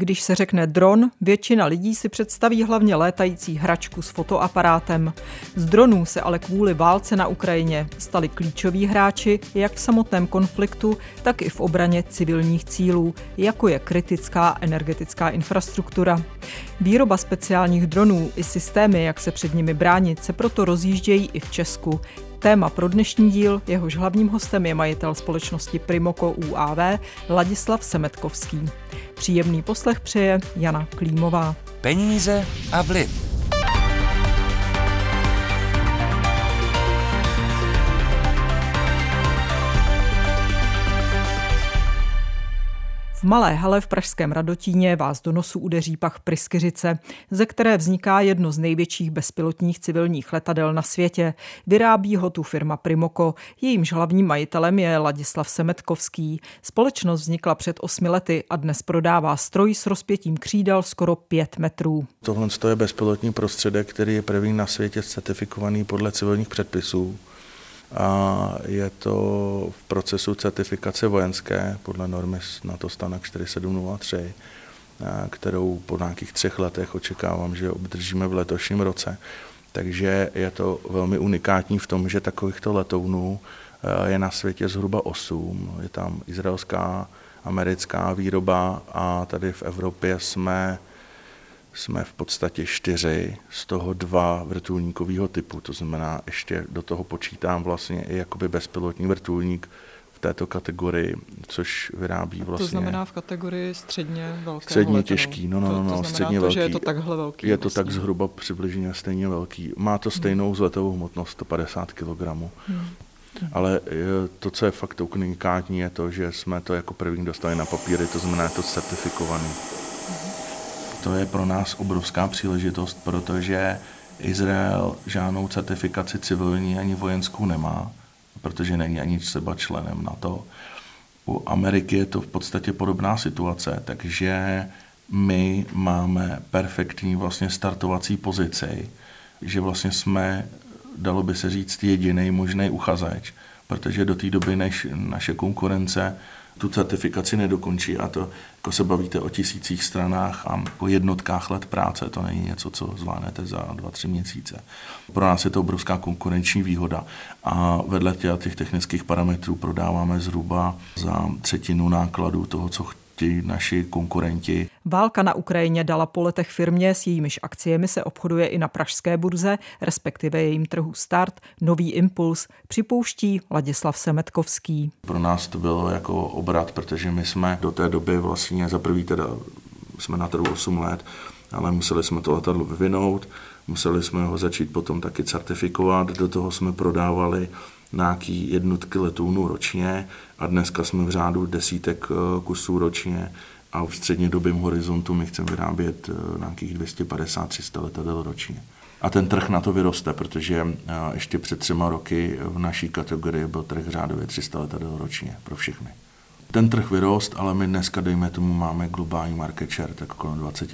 Když se řekne dron, většina lidí si představí hlavně létající hračku s fotoaparátem. Z dronů se ale kvůli válce na Ukrajině stali klíčoví hráči jak v samotném konfliktu, tak i v obraně civilních cílů, jako je kritická energetická infrastruktura. Výroba speciálních dronů i systémy, jak se před nimi bránit, se proto rozjíždějí i v Česku. Téma pro dnešní díl, jehož hlavním hostem je majitel společnosti Primoko UAV Ladislav Semetkovský. Příjemný poslech přeje Jana Klímová. Peníze a vliv. V malé hale v Pražském Radotíně vás do nosu udeří pach Pryskyřice, ze které vzniká jedno z největších bezpilotních civilních letadel na světě. Vyrábí ho tu firma Primoko, jejímž hlavním majitelem je Ladislav Semetkovský. Společnost vznikla před osmi lety a dnes prodává stroj s rozpětím křídel skoro pět metrů. Tohle je bezpilotní prostředek, který je první na světě certifikovaný podle civilních předpisů a je to v procesu certifikace vojenské podle normy NATO Stanak 4703, kterou po nějakých třech letech očekávám, že obdržíme v letošním roce. Takže je to velmi unikátní v tom, že takovýchto letounů je na světě zhruba 8. Je tam izraelská, americká výroba a tady v Evropě jsme jsme v podstatě čtyři, z toho dva vrtulníkového typu, to znamená, ještě do toho počítám vlastně i jakoby bezpilotní vrtulník v této kategorii, což vyrábí vlastně... To znamená v kategorii středně velké. Středně letenu. těžký, no, no, no, no to, to středně to, velký. Že je to takhle velký. Je to vlastně. tak zhruba přibližně stejně velký. Má to stejnou hmm. zletovou hmotnost 150 kg. Hmm. Ale to, co je fakt unikátní, je to, že jsme to jako první dostali na papíry, to znamená, je to certifikovaný. To je pro nás obrovská příležitost, protože Izrael žádnou certifikaci civilní ani vojenskou nemá, protože není ani třeba členem NATO. U Ameriky je to v podstatě podobná situace, takže my máme perfektní vlastně startovací pozici, že vlastně jsme, dalo by se říct, jediný možný uchazeč, protože do té doby, než naše konkurence tu certifikaci nedokončí a to jako se bavíte o tisících stranách a o jednotkách let práce, to není něco, co zvládnete za dva, tři měsíce. Pro nás je to obrovská konkurenční výhoda a vedle těch technických parametrů prodáváme zhruba za třetinu nákladů toho, co ti naši konkurenti. Válka na Ukrajině dala po letech firmě, s jejímiž akciemi se obchoduje i na pražské burze, respektive jejím trhu Start, nový impuls, připouští Ladislav Semetkovský. Pro nás to bylo jako obrat, protože my jsme do té doby vlastně za prvý teda jsme na trhu 8 let, ale museli jsme to letadlo vyvinout, museli jsme ho začít potom taky certifikovat, do toho jsme prodávali nějaký jednotky letounů ročně a dneska jsme v řádu desítek eh, kusů ročně a v střednědobém horizontu my chceme vyrábět eh, nějakých 250-300 letadel ročně. A ten trh na to vyroste, protože eh, ještě před třema roky v naší kategorii byl trh řádově 300 letadel ročně pro všechny. Ten trh vyrost, ale my dneska, dejme tomu, máme globální market share, tak kolem 20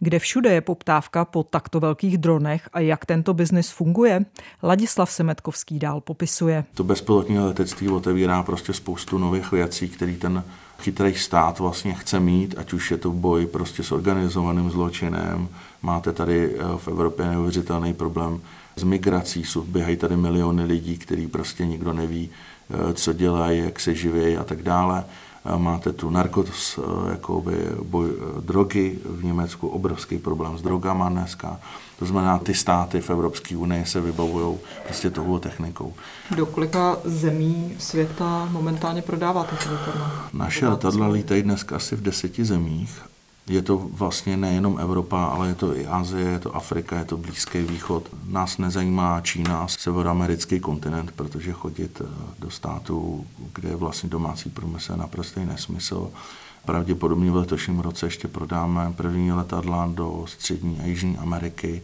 kde všude je poptávka po takto velkých dronech a jak tento biznis funguje, Ladislav Semetkovský dál popisuje. To bezpilotní letectví otevírá prostě spoustu nových věcí, který ten chytrý stát vlastně chce mít, ať už je to boj prostě s organizovaným zločinem. Máte tady eh, v Evropě neuvěřitelný problém s migrací, běhají tady miliony lidí, který prostě nikdo neví, eh, co dělají, jak se živí a tak dále máte tu narkotos, eh, jakoby boj, eh, drogy v Německu, obrovský problém s drogama dneska. To znamená, ty státy v Evropské unii se vybavují prostě touhle technikou. Do kolika zemí světa momentálně prodáváte ty letadla? Naše letadla lítají dneska asi v deseti zemích je to vlastně nejenom Evropa, ale je to i Asie, je to Afrika, je to Blízký východ. Nás nezajímá Čína, severoamerický kontinent, protože chodit eh, do států, kde je vlastně domácí průmysl, je naprostý nesmysl. Pravděpodobně v letošním roce ještě prodáme první letadla do střední a jižní Ameriky,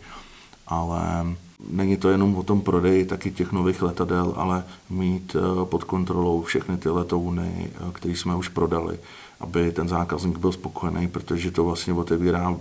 ale není to jenom o tom prodeji taky těch nových letadel, ale mít eh, pod kontrolou všechny ty letouny, eh, které jsme už prodali aby ten zákazník byl spokojený, protože to vlastně otevírá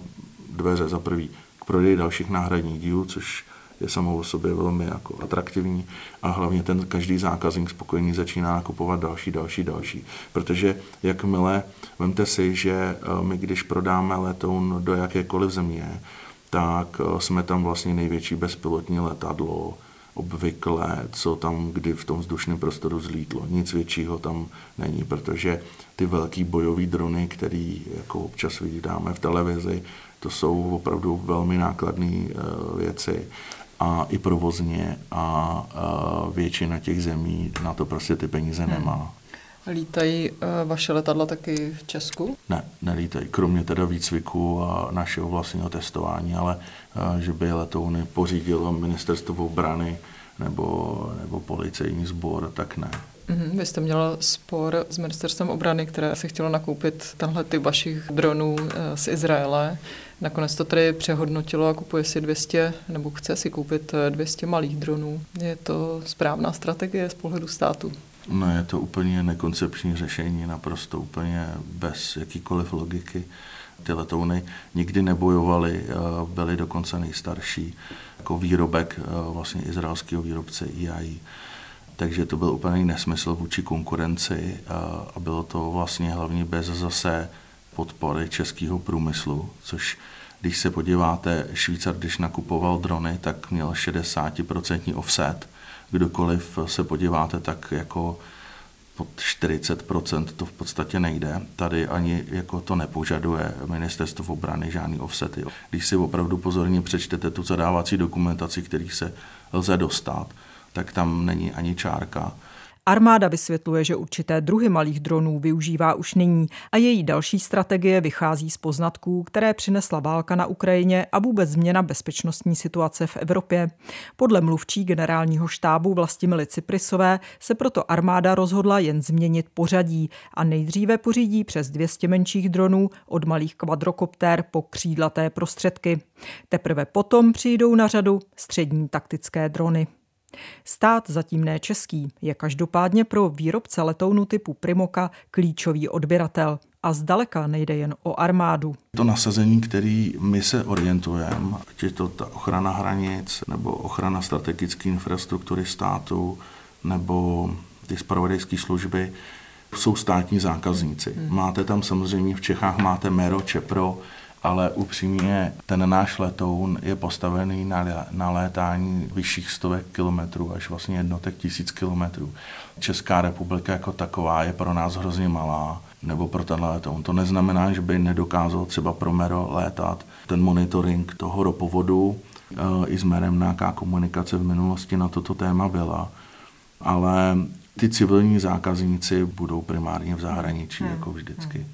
dveře za prvý k prodeji dalších náhradních dílů, což je samou o sobě velmi jako atraktivní a hlavně ten každý zákazník spokojený začíná nakupovat další, další, další. Protože jakmile, vemte si, že eh, my když prodáme letoun do jakékoliv země, tak eh, jsme tam vlastně největší bezpilotní letadlo, obvykle, co tam kdy v tom vzdušném prostoru zlítlo. Nic většího tam není, protože ty velký bojový drony, který jako občas vidíme v televizi, to jsou opravdu velmi nákladné uh, věci a i provozně a uh, většina těch zemí na to prostě ty peníze hmm. nemá. Lítají uh, vaše letadla taky v Česku? Ne, nelítají, kromě teda výcviku a našeho vlastního testování, ale uh, že by letouny pořídilo ministerstvo obrany nebo, nebo policejní sbor, tak ne. Mm-hmm. Vy jste měl spor s ministerstvem obrany, které si chtělo nakoupit tenhle typ vašich dronů eh, z Izraele. Nakonec to tedy přehodnotilo a kupuje si 200, nebo chce si koupit 200 malých dronů. Je to správná strategie z pohledu státu? No je to úplně nekoncepční řešení, naprosto úplně bez jakýkoliv logiky. Ty letouny nikdy nebojovaly, eh, byly dokonce nejstarší jako výrobek eh, vlastně izraelského výrobce EI. Takže to byl úplný nesmysl vůči konkurenci eh, a bylo to vlastně hlavně bez zase podpory českého průmyslu, což když se podíváte, Švýcar, když nakupoval drony, tak měl 60% offset. Kdokoliv se podíváte, tak jako pod 40% to v podstatě nejde. Tady ani jako to nepožaduje ministerstvo obrany žádný offsety. Když si opravdu pozorně přečtete tu zadávací dokumentaci, kterých se lze dostat, tak tam není ani čárka. Armáda vysvětluje, že určité druhy malých dronů využívá už nyní a její další strategie vychází z poznatků, které přinesla válka na Ukrajině a vůbec změna bezpečnostní situace v Evropě. Podle mluvčí generálního štábu Vlastimily Ciprisové se proto armáda rozhodla jen změnit pořadí a nejdříve pořídí přes 200 menších dronů od malých kvadrokoptér po křídlaté prostředky. Teprve potom přijdou na řadu střední taktické drony. Stát zatím ne český je každopádně pro výrobce letounu typu Primoka klíčový odběratel. A zdaleka nejde jen o armádu. To nasazení, který my se orientujeme, ať je to ta ochrana hranic, nebo ochrana strategické infrastruktury státu, nebo ty spravodajské služby, jsou státní zákazníci. Hmm. Máte tam samozřejmě v Čechách máte Mero, Čepro, ale upřímně ten náš letoun je postavený na, na létání vyšších stovek kilometrů, až vlastně jednotek tisíc kilometrů. Česká republika jako taková je pro nás hrozně malá, nebo pro ten letoun. To neznamená, že by nedokázal třeba pro Mero létat. Ten monitoring toho ropovodu eh, i s Merem nějaká komunikace v minulosti na toto téma byla, ale ty civilní zákazníci budou primárně v zahraničí, hmm. jako vždycky. Hmm.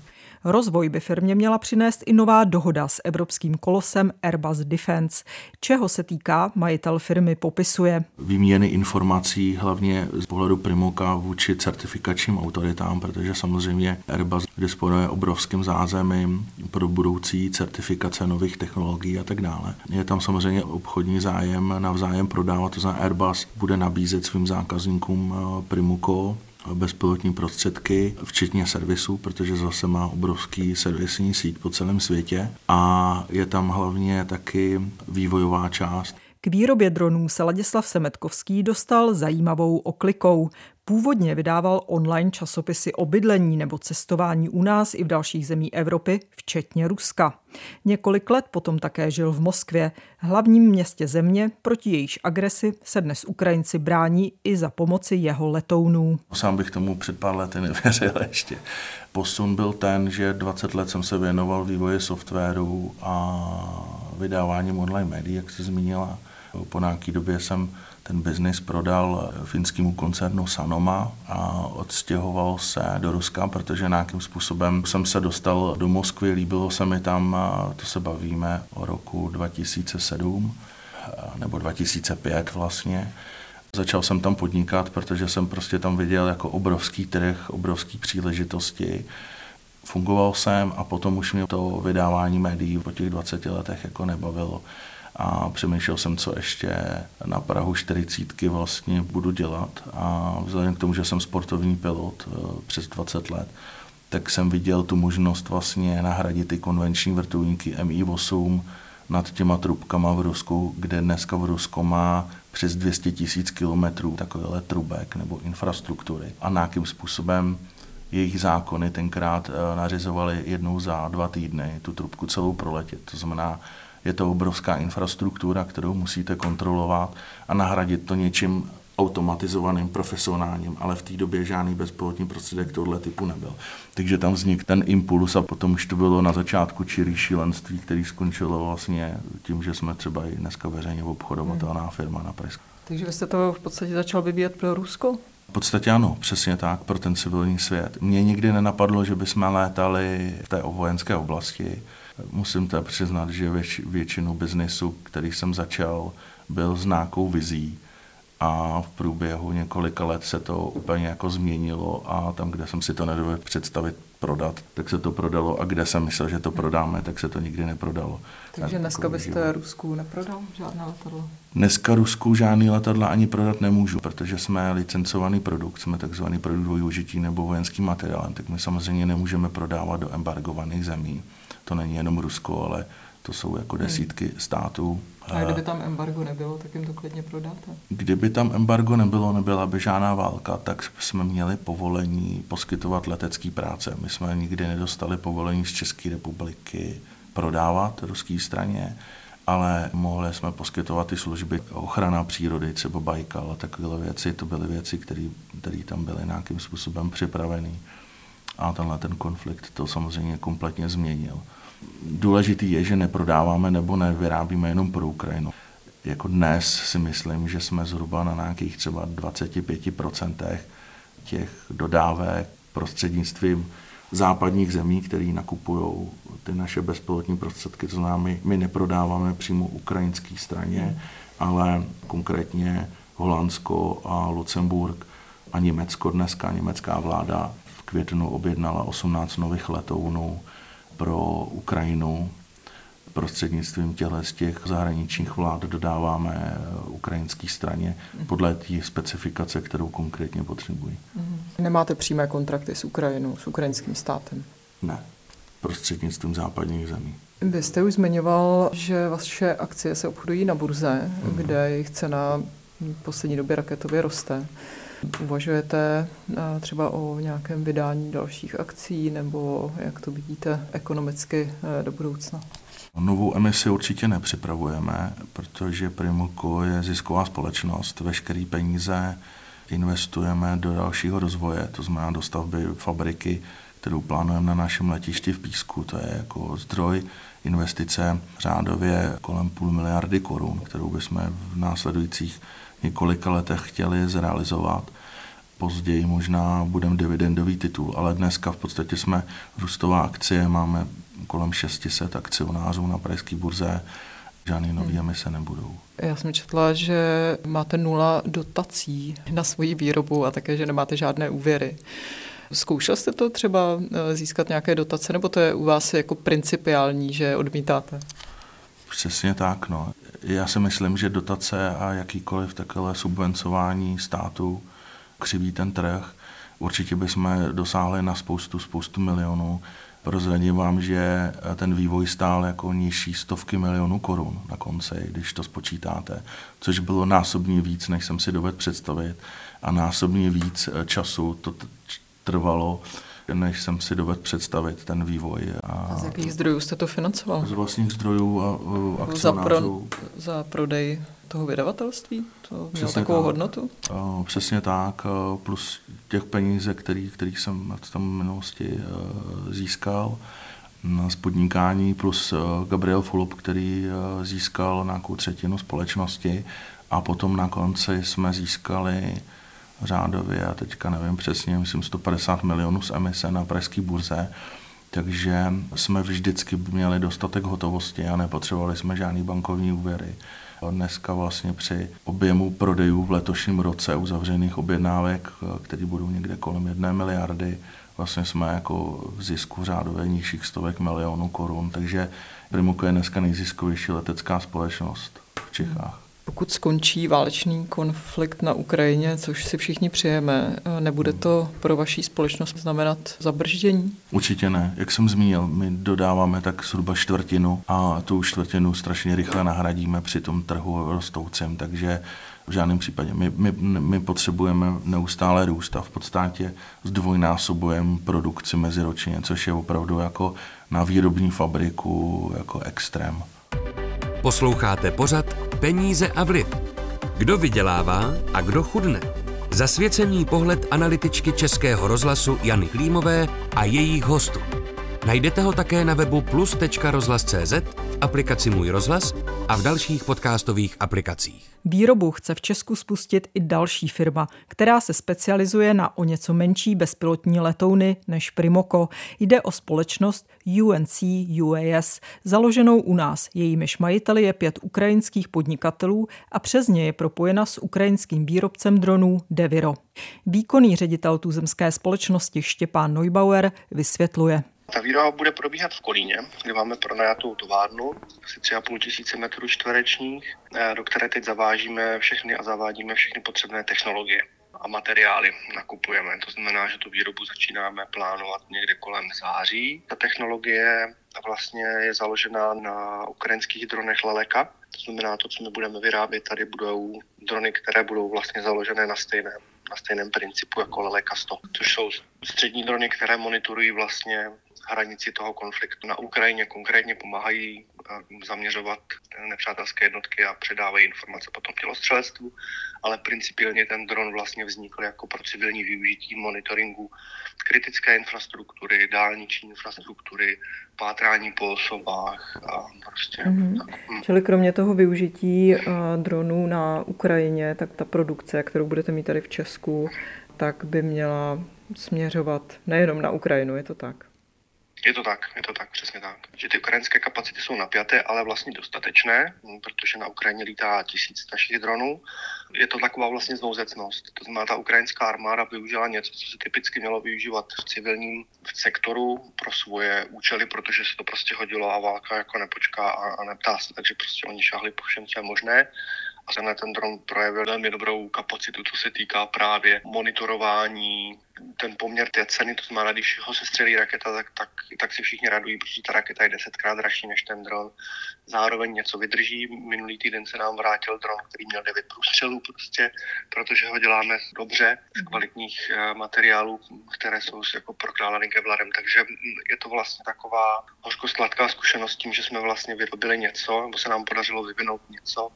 Rozvoj by firmě měla přinést i nová dohoda s evropským kolosem Airbus Defence. Čeho se týká, majitel firmy popisuje. Výměny informací hlavně z pohledu Primoka vůči certifikačním autoritám, protože samozřejmě Airbus disponuje obrovským zázemím pro budoucí certifikace nových technologií a tak dále. Je tam samozřejmě obchodní zájem navzájem prodávat, to znamená Airbus bude nabízet svým zákazníkům eh, Primuko bezpilotní prostředky, včetně servisu, protože zase má obrovský servisní síť po celém světě a je tam hlavně taky vývojová část. K výrobě dronů se Ladislav Semetkovský dostal zajímavou oklikou. Původně vydával online časopisy o bydlení nebo cestování u nás i v dalších zemí Evropy, včetně Ruska. Několik let potom také žil v Moskvě, hlavním městě země, proti jejíž agresi se dnes Ukrajinci brání i za pomoci jeho letounů. Sám bych tomu před pár lety nevěřil ještě. Posun byl ten, že 20 let jsem se věnoval vývoji softwaru a vydáváním online médií, jak jsi zmínila. Po nějaké době jsem ten biznis prodal finskému koncernu Sanoma a odstěhoval se do Ruska, protože nějakým způsobem jsem se dostal do Moskvy, líbilo se mi tam, to se bavíme o roku 2007 nebo 2005 vlastně. Začal jsem tam podnikat, protože jsem prostě tam viděl jako obrovský trh, obrovský příležitosti. Fungoval jsem a potom už mě to vydávání médií po těch 20 letech jako nebavilo a přemýšlel jsem, co ještě na Prahu 40 vlastně budu dělat a vzhledem k tomu, že jsem sportovní pilot eh, přes 20 let, tak jsem viděl tu možnost vlastně nahradit ty konvenční vrtulníky Mi-8 nad těma trubkama v Rusku, kde dneska v Rusko má přes 200 tisíc kilometrů takovéhle trubek nebo infrastruktury. A nějakým způsobem jejich zákony tenkrát eh, nařizovali jednou za dva týdny tu trubku celou proletět. To znamená, je to obrovská infrastruktura, kterou musíte kontrolovat a nahradit to něčím automatizovaným, profesionálním, ale v té době žádný bezpilotní prostředek tohle typu nebyl. Takže tam vznikl ten impuls a potom už to bylo na začátku čirý šílenství, který skončilo vlastně tím, že jsme třeba i dneska veřejně obchodovatelná firma na Pražsku. Takže vy jste to v podstatě začal vyvíjet pro Rusko? V podstatě ano, přesně tak, pro ten civilní svět. Mně nikdy nenapadlo, že bychom létali v té vojenské oblasti. Musím to přiznat, že věč, většinu biznisu, který jsem začal, byl s nějakou vizí a v průběhu několika let se to úplně jako změnilo a tam, kde jsem si to nedovedl představit prodat, tak se to prodalo a kde jsem myslel, že to prodáme, tak se to nikdy neprodalo. Takže dneska byste život. Rusku neprodal žádné letadlo? Dneska Rusku žádný letadla ani prodat nemůžu, protože jsme licencovaný produkt, jsme takzvaný produkt využití nebo vojenský materiál, tak my samozřejmě nemůžeme prodávat do embargovaných zemí. To není jenom Rusko, ale to jsou jako hmm. desítky hmm. států. A kdyby tam embargo nebylo, tak jim to klidně prodáte? Kdyby tam embargo nebylo, nebyla by žádná válka, tak jsme měli povolení poskytovat letecké práce. My jsme nikdy nedostali povolení z České republiky prodávat ruské straně, ale mohli jsme poskytovat ty služby ochrana přírody, třeba Bajkal a takové věci. To byly věci, které tam byly nějakým způsobem připravené. A tenhle ten konflikt to samozřejmě kompletně změnil. Důležitý je, že neprodáváme nebo nevyrábíme jenom pro Ukrajinu. Jako dnes si myslím, že jsme zhruba na nějakých třeba 25% těch dodávek prostřednictvím západních zemí, které nakupují ty naše bezpilotní prostředky. To znamená, my, my neprodáváme přímo ukrajinské straně, hmm. ale konkrétně Holandsko a Lucemburg a Německo dneska, německá vláda v květnu objednala 18 nových letounů pro Ukrajinu. Prostřednictvím těchto z těch zahraničních vlád dodáváme ukrajinské straně podle té specifikace, kterou konkrétně potřebují. Mhm. Nemáte přímé kontrakty s Ukrajinou, s ukrajinským státem? Ne, prostřednictvím západních zemí. Vy jste už zmiňoval, že vaše akcie se obchodují na burze, mm-hmm. kde jejich cena v poslední době raketově roste. Uvažujete eh, třeba o nějakém vydání dalších akcí nebo jak to vidíte ekonomicky eh, do budoucna? Novou emisi určitě nepřipravujeme, protože Primulko je zisková společnost. Veškeré peníze investujeme do dalšího rozvoje, to znamená do stavby fabriky, kterou plánujeme na našem letišti v Písku. To je jako zdroj investice řádově kolem půl miliardy korun, kterou bychom v následujících několika letech chtěli zrealizovat. Později možná budeme dividendový titul, ale dneska v podstatě jsme růstová akcie, máme kolem 600 akcionářů na pražské burze, žádný nový hmm. emise nebudou. Já jsem četla, že máte nula dotací na svoji výrobu a také, že nemáte žádné úvěry. Zkoušel jste to třeba eh, získat nějaké dotace, nebo to je u vás jako principiální, že odmítáte? Přesně tak, no. Já si myslím, že dotace a jakýkoliv takové subvencování státu křiví ten trh. Určitě bychom dosáhli na spoustu, spoustu milionů. Prozradím vám, že ten vývoj stál jako nižší stovky milionů korun na konci, když to spočítáte, což bylo násobně víc, než jsem si dovedl představit a násobně víc času to trvalo než jsem si dovedl představit ten vývoj. A, a z jakých zdrojů jste to financoval? Z vlastních zdrojů a akcionářů. Za, pro, za prodej toho vydavatelství? To mělo přesně takovou tak. hodnotu? Uh, přesně tak, uh, plus těch peníze, který, kterých jsem v tom minulosti uh, získal z podnikání, plus Gabriel Fulop, který získal nějakou třetinu společnosti a potom na konci jsme získali řádově, a teďka nevím přesně, myslím 150 milionů z emise na pražské burze, takže jsme vždycky měli dostatek hotovosti a nepotřebovali jsme žádný bankovní úvěry. Dneska vlastně při objemu prodejů v letošním roce uzavřených objednávek, které budou někde kolem jedné miliardy, vlastně jsme jako v zisku řádově nižších stovek milionů korun, takže Primuko je dneska nejziskovější letecká společnost v Čechách. Pokud skončí válečný konflikt na Ukrajině, což si všichni přejeme, nebude to pro vaší společnost znamenat zabrždění? Určitě ne. Jak jsem zmínil, my dodáváme tak zhruba čtvrtinu a tu čtvrtinu strašně rychle nahradíme při tom trhu rostoucím, takže v žádném případě. My, my, my potřebujeme neustále růst a v podstatě zdvojnásobujeme produkci meziročně, což je opravdu jako na výrobní fabriku jako extrém. Posloucháte pořad Peníze a vliv. Kdo vydělává a kdo chudne? Zasvěcený pohled analytičky Českého rozhlasu Jany Klímové a jejich hostů. Najdete ho také na webu plus.rozhlas.cz, v aplikaci Můj rozhlas a v dalších podcastových aplikacích. Výrobu chce v Česku spustit i další firma, která se specializuje na o něco menší bezpilotní letouny než Primoko. Jde o společnost UNC UAS, založenou u nás. Jejímiž majiteli je pět ukrajinských podnikatelů a přes ně je propojena s ukrajinským výrobcem dronů Deviro. Výkonný ředitel tuzemské společnosti Štěpán Neubauer vysvětluje. Ta výroba bude probíhat v Kolíně, kde máme pronajatou továrnu, asi 3,5 tisíce metrů čtverečních, eh, do které teď zavážíme všechny a zavádíme všechny potřebné technologie a materiály nakupujeme. To znamená, že tu výrobu začínáme plánovat někde kolem září. Ta technologie vlastně je založena na ukrajinských dronech Leleka. To znamená, to, co my budeme vyrábět, tady budou drony, které budou vlastně založené na stejném na stejném principu jako Leleka 100, což jsou střední drony, které monitorují vlastně hranici toho konfliktu. Na Ukrajině konkrétně pomáhají eh, zaměřovat nepřátelské jednotky a předávají informace potom tělostřelectvu, ale principiálně ten dron vlastně vznikl jako pro civilní využití monitoringu kritické infrastruktury, dálniční infrastruktury, pátrání po osobách a prostě. Mm-hmm. Tak, hm. Čili kromě toho využití uh, dronů na Ukrajině, tak ta produkce, kterou budete mít tady v Česku, tak by měla směřovat nejenom na Ukrajinu, je to tak? Je to tak, je to tak, přesně tak. Že ty ukrajinské kapacity jsou napjaté, ale vlastně dostatečné, protože na Ukrajině lítá tisíc našich dronů. Je to taková vlastně znouzecnost. To znamená, ta ukrajinská armáda využila něco, co se typicky mělo využívat v civilním sektoru pro svoje účely, protože se to prostě hodilo a válka jako nepočká a, a neptá se, takže prostě oni šahli po všem, co je možné tenhle ten dron projevil velmi dobrou kapacitu, co se týká právě monitorování ten poměr té ceny, to znamená, když ho se střelí raketa, tak, tak, tak si všichni radují, protože ta raketa je desetkrát dražší než ten dron. Zároveň něco vydrží. Minulý týden se nám vrátil dron, který měl 9 průstřelů prostě, protože ho děláme dobře z kvalitních uh, materiálů, které jsou jako prokládány Kevlarem. Takže je to vlastně taková hořko-sladká zkušenost tím, že jsme vlastně vyrobili něco, nebo se nám podařilo vyvinout něco,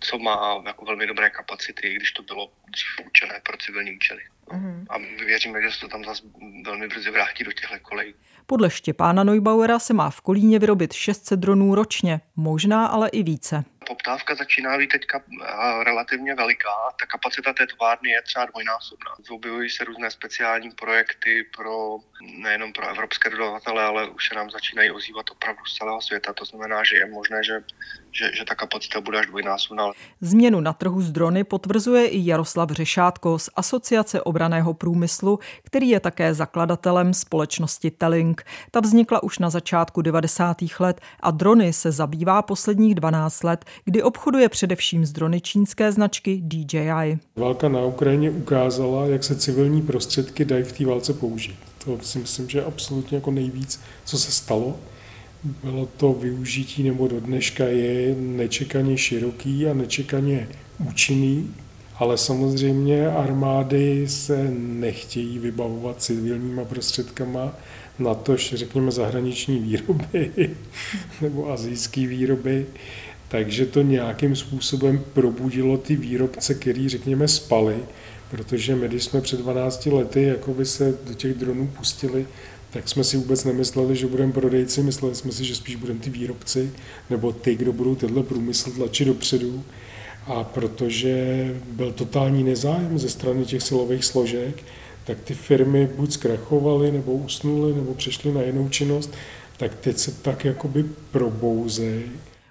co má jako velmi dobré kapacity, když to bylo dřív určené pro civilní účely. Mm-hmm. A my věříme, že se to tam zase velmi brzy vrátí do těchto kolejí. Podle Štěpána Neubauera se má v Kolíně vyrobit 600 dronů ročně, možná ale i více. Poptávka začíná být teďka eh, relativně veliká. Ta kapacita té továrny je třeba dvojnásobná. Objevují se různé speciální projekty pro nejenom pro evropské dodavatele, ale už se nám začínají ozývat opravdu z celého světa. To znamená, že je možné, že, že, že ta kapacita bude až dvojnásobná. Změnu na trhu z drony potvrzuje i Jaroslav Řešátko z Asociace obraného průmyslu, který je také zakladatelem společnosti Telling. Ta vznikla už na začátku 90. let a drony se zabývá posledních 12 let, kdy obchoduje především z drony čínské značky DJI. Válka na Ukrajině ukázala, jak se civilní prostředky dají v té válce použít. To si myslím, že je absolutně jako nejvíc, co se stalo. Bylo to využití, nebo do dneška je nečekaně široký a nečekaně účinný, ale samozřejmě armády se nechtějí vybavovat civilníma prostředkama, na to, řekněme, zahraniční výroby nebo azijské výroby. Takže to nějakým způsobem probudilo ty výrobce, který, řekněme, spali, protože my, když jsme před 12 lety jakoby se do těch dronů pustili, tak jsme si vůbec nemysleli, že budeme prodejci, mysleli jsme si, že spíš budeme ty výrobci, nebo ty, kdo budou tenhle průmysl tlačit dopředu. A protože byl totální nezájem ze strany těch silových složek, tak ty firmy buď zkrachovaly, nebo usnuly, nebo přešly na jinou činnost, tak teď se tak jakoby probouzejí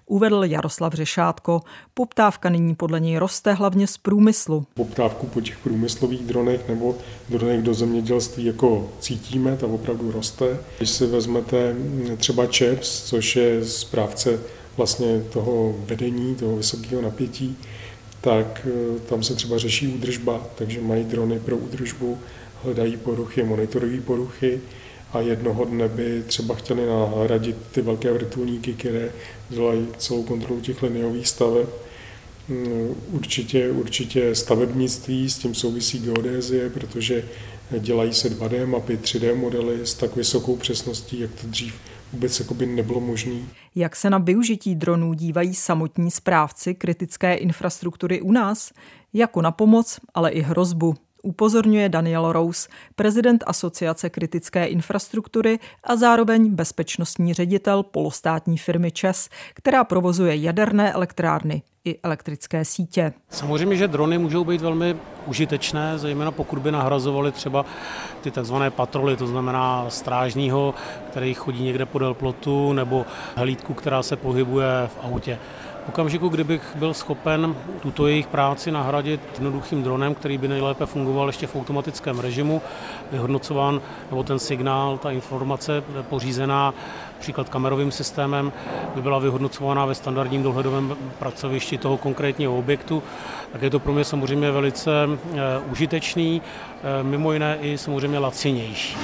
uvedl Jaroslav Řešátko. Poptávka nyní podle něj roste hlavně z průmyslu. Poptávku po těch průmyslových dronech nebo dronech do zemědělství jako cítíme, ta opravdu roste. Když si vezmete třeba ČEPS, což je správce vlastně toho vedení, toho vysokého napětí, tak eh, tam se třeba řeší údržba, takže mají drony pro údržbu, hledají poruchy, monitorují poruchy a jednoho dne by třeba chtěli nahradit ty velké vrtulníky, které dělají celou kontrolu těch liniových staveb. Mm, určitě, určitě stavebnictví, s tím souvisí geodézie, protože dělají se 2D mapy, 3D modely s tak vysokou přesností, jak to dřív vůbec nebylo možné. Jak se na využití dronů dívají samotní správci kritické infrastruktury u nás? Jako na pomoc, ale i hrozbu upozorňuje Daniel Rose, prezident Asociace kritické infrastruktury a zároveň bezpečnostní ředitel polostátní firmy ČES, která provozuje jaderné elektrárny i elektrické sítě. Samozřejmě, že drony můžou být velmi užitečné, zejména pokud by nahrazovaly třeba ty takzvané patroly, to znamená strážního, který chodí někde podél plotu, nebo hlídku, která se pohybuje v autě. V okamžiku, kdybych byl schopen tuto jejich práci nahradit jednoduchým dronem, který by nejlépe fungoval ještě v automatickém režimu, vyhodnocován, nebo ten signál, ta informace pořízená příklad kamerovým systémem, by byla vyhodnocována ve standardním dohledovém pracovišti toho konkrétního objektu, tak je to pro mě samozřejmě velice eh, užitečný, eh, mimo jiné i samozřejmě lacinější.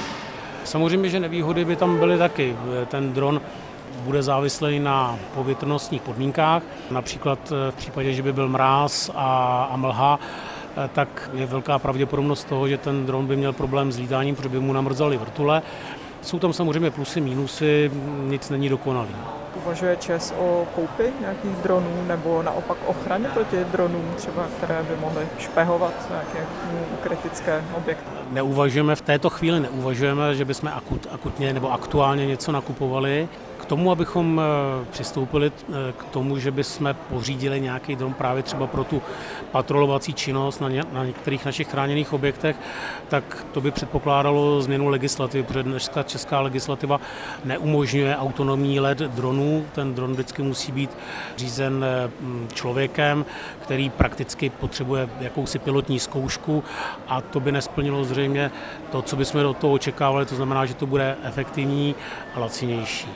Samozřejmě, že nevýhody by tam byly taky. Ten dron bude závislý na povětrnostních podmínkách. Například eh, v případě, že by byl mráz a, a mlha, eh, tak je velká pravděpodobnost toho, že ten dron by měl problém s lítáním, protože by mu namrzaly vrtule. Jsou tam samozřejmě plusy, mínusy, nic není dokonalý. Uvažuje ČES o koupi nějakých dronů nebo naopak ochraně proti dronům, třeba, které by mohly špehovat nějaké kritické objekty? Neuvažujeme v této chvíli, neuvažujeme, že bychom akut, akutně nebo aktuálně něco nakupovali. K tomu, abychom eh, přistoupili eh, k tomu, že bychom pořídili nějaký dron právě třeba pro tu patrolovací činnost na, ně, na některých našich chráněných objektech, tak to by předpokládalo změnu legislativy, protože dneska česká legislativa neumožňuje autonomní let dronů. Ten dron vždycky musí být řízen eh, člověkem, který prakticky potřebuje jakousi pilotní zkoušku a to by nesplnilo zřejmě to, co bychom do toho očekávali, to znamená, že to bude efektivní a lacinější.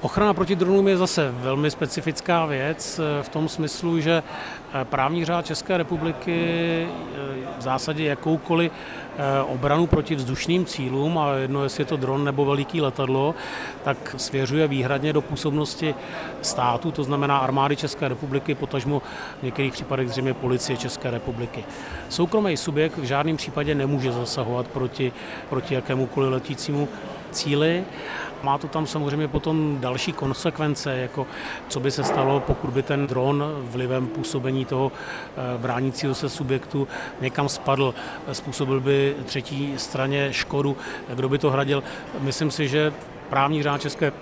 Ochrana proti dronům je zase velmi specifická věc eh, v tom smyslu, že eh, právní řád České republiky eh, v zásadě jakoukoliv obranu proti vzdušným cílům, a jedno jestli je to dron nebo veliký letadlo, tak svěřuje výhradně do působnosti státu, to znamená armády České republiky, potažmo v některých případech zřejmě policie České republiky. Soukromý subjekt v žádném případě nemůže zasahovat proti, proti jakémukoliv letícímu cíli má to tam samozřejmě potom další konsekvence, jako co by se stalo, pokud by ten dron vlivem působení toho eh, bránícího se subjektu někam spadl, způsobil by třetí straně škodu, kdo by to hradil. Myslím si, že právní řád České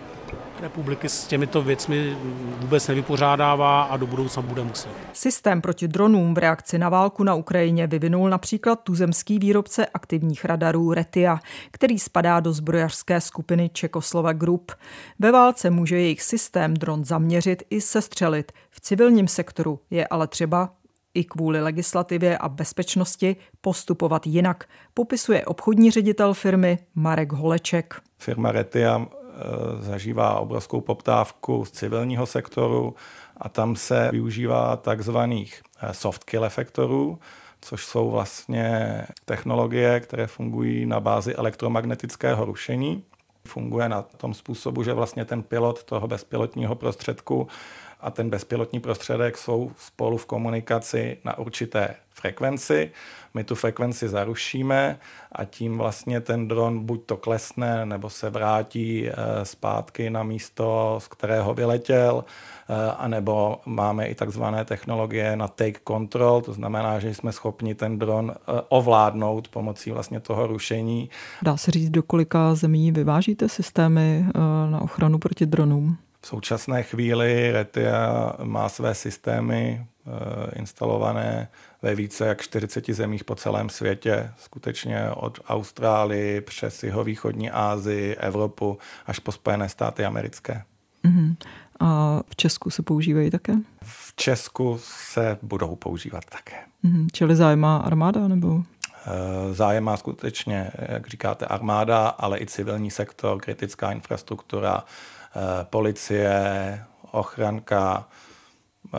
republiky s těmito věcmi vůbec nevypořádává a do budoucna bude muset. Systém proti dronům v reakci na válku na Ukrajině vyvinul například tuzemský výrobce aktivních radarů Retia, který spadá do zbrojařské skupiny Čekoslova Group. Ve válce může jejich systém dron zaměřit i sestřelit. V civilním sektoru je ale třeba i kvůli legislativě a bezpečnosti postupovat jinak, popisuje obchodní ředitel firmy Marek Holeček. Firma Retia zažívá obrovskou poptávku z civilního sektoru a tam se využívá takzvaných eh, soft kill efektorů, což jsou vlastně technologie, které fungují na bázi elektromagnetického rušení. Funguje na tom způsobu, že vlastně ten pilot toho bezpilotního prostředku a ten bezpilotní prostředek jsou spolu v komunikaci na určité frekvenci. My tu frekvenci zarušíme a tím vlastně ten dron buď to klesne, nebo se vrátí eh, zpátky na místo, z kterého vyletěl, eh, anebo máme i takzvané technologie na take control, to znamená, že jsme schopni ten dron eh, ovládnout pomocí vlastně toho rušení. Dá se říct, do kolika zemí vyvážíte systémy na ochranu proti dronům? V současné chvíli Retia má své systémy instalované ve více jak 40 zemích po celém světě, skutečně od Austrálie přes jeho východní Asii, Evropu až po Spojené státy americké. Uh-huh. A v Česku se používají také? V Česku se budou používat také. Uh-huh. Čili zájem má armáda nebo? Eh, zájem má skutečně, jak říkáte, armáda, ale i civilní sektor, kritická infrastruktura, eh, policie, ochranka, eh,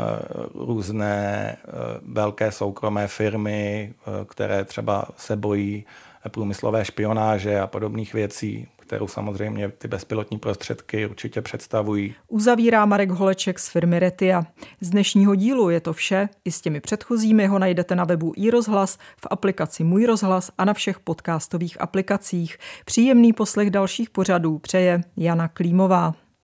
různé velké soukromé firmy, které třeba se bojí průmyslové špionáže a podobných věcí, kterou samozřejmě ty bezpilotní prostředky určitě představují. Uzavírá Marek Holeček z firmy Retia. Z dnešního dílu je to vše. I s těmi předchozími ho najdete na webu iRozhlas, v aplikaci Můj rozhlas a na všech podcastových aplikacích. Příjemný poslech dalších pořadů přeje Jana Klímová.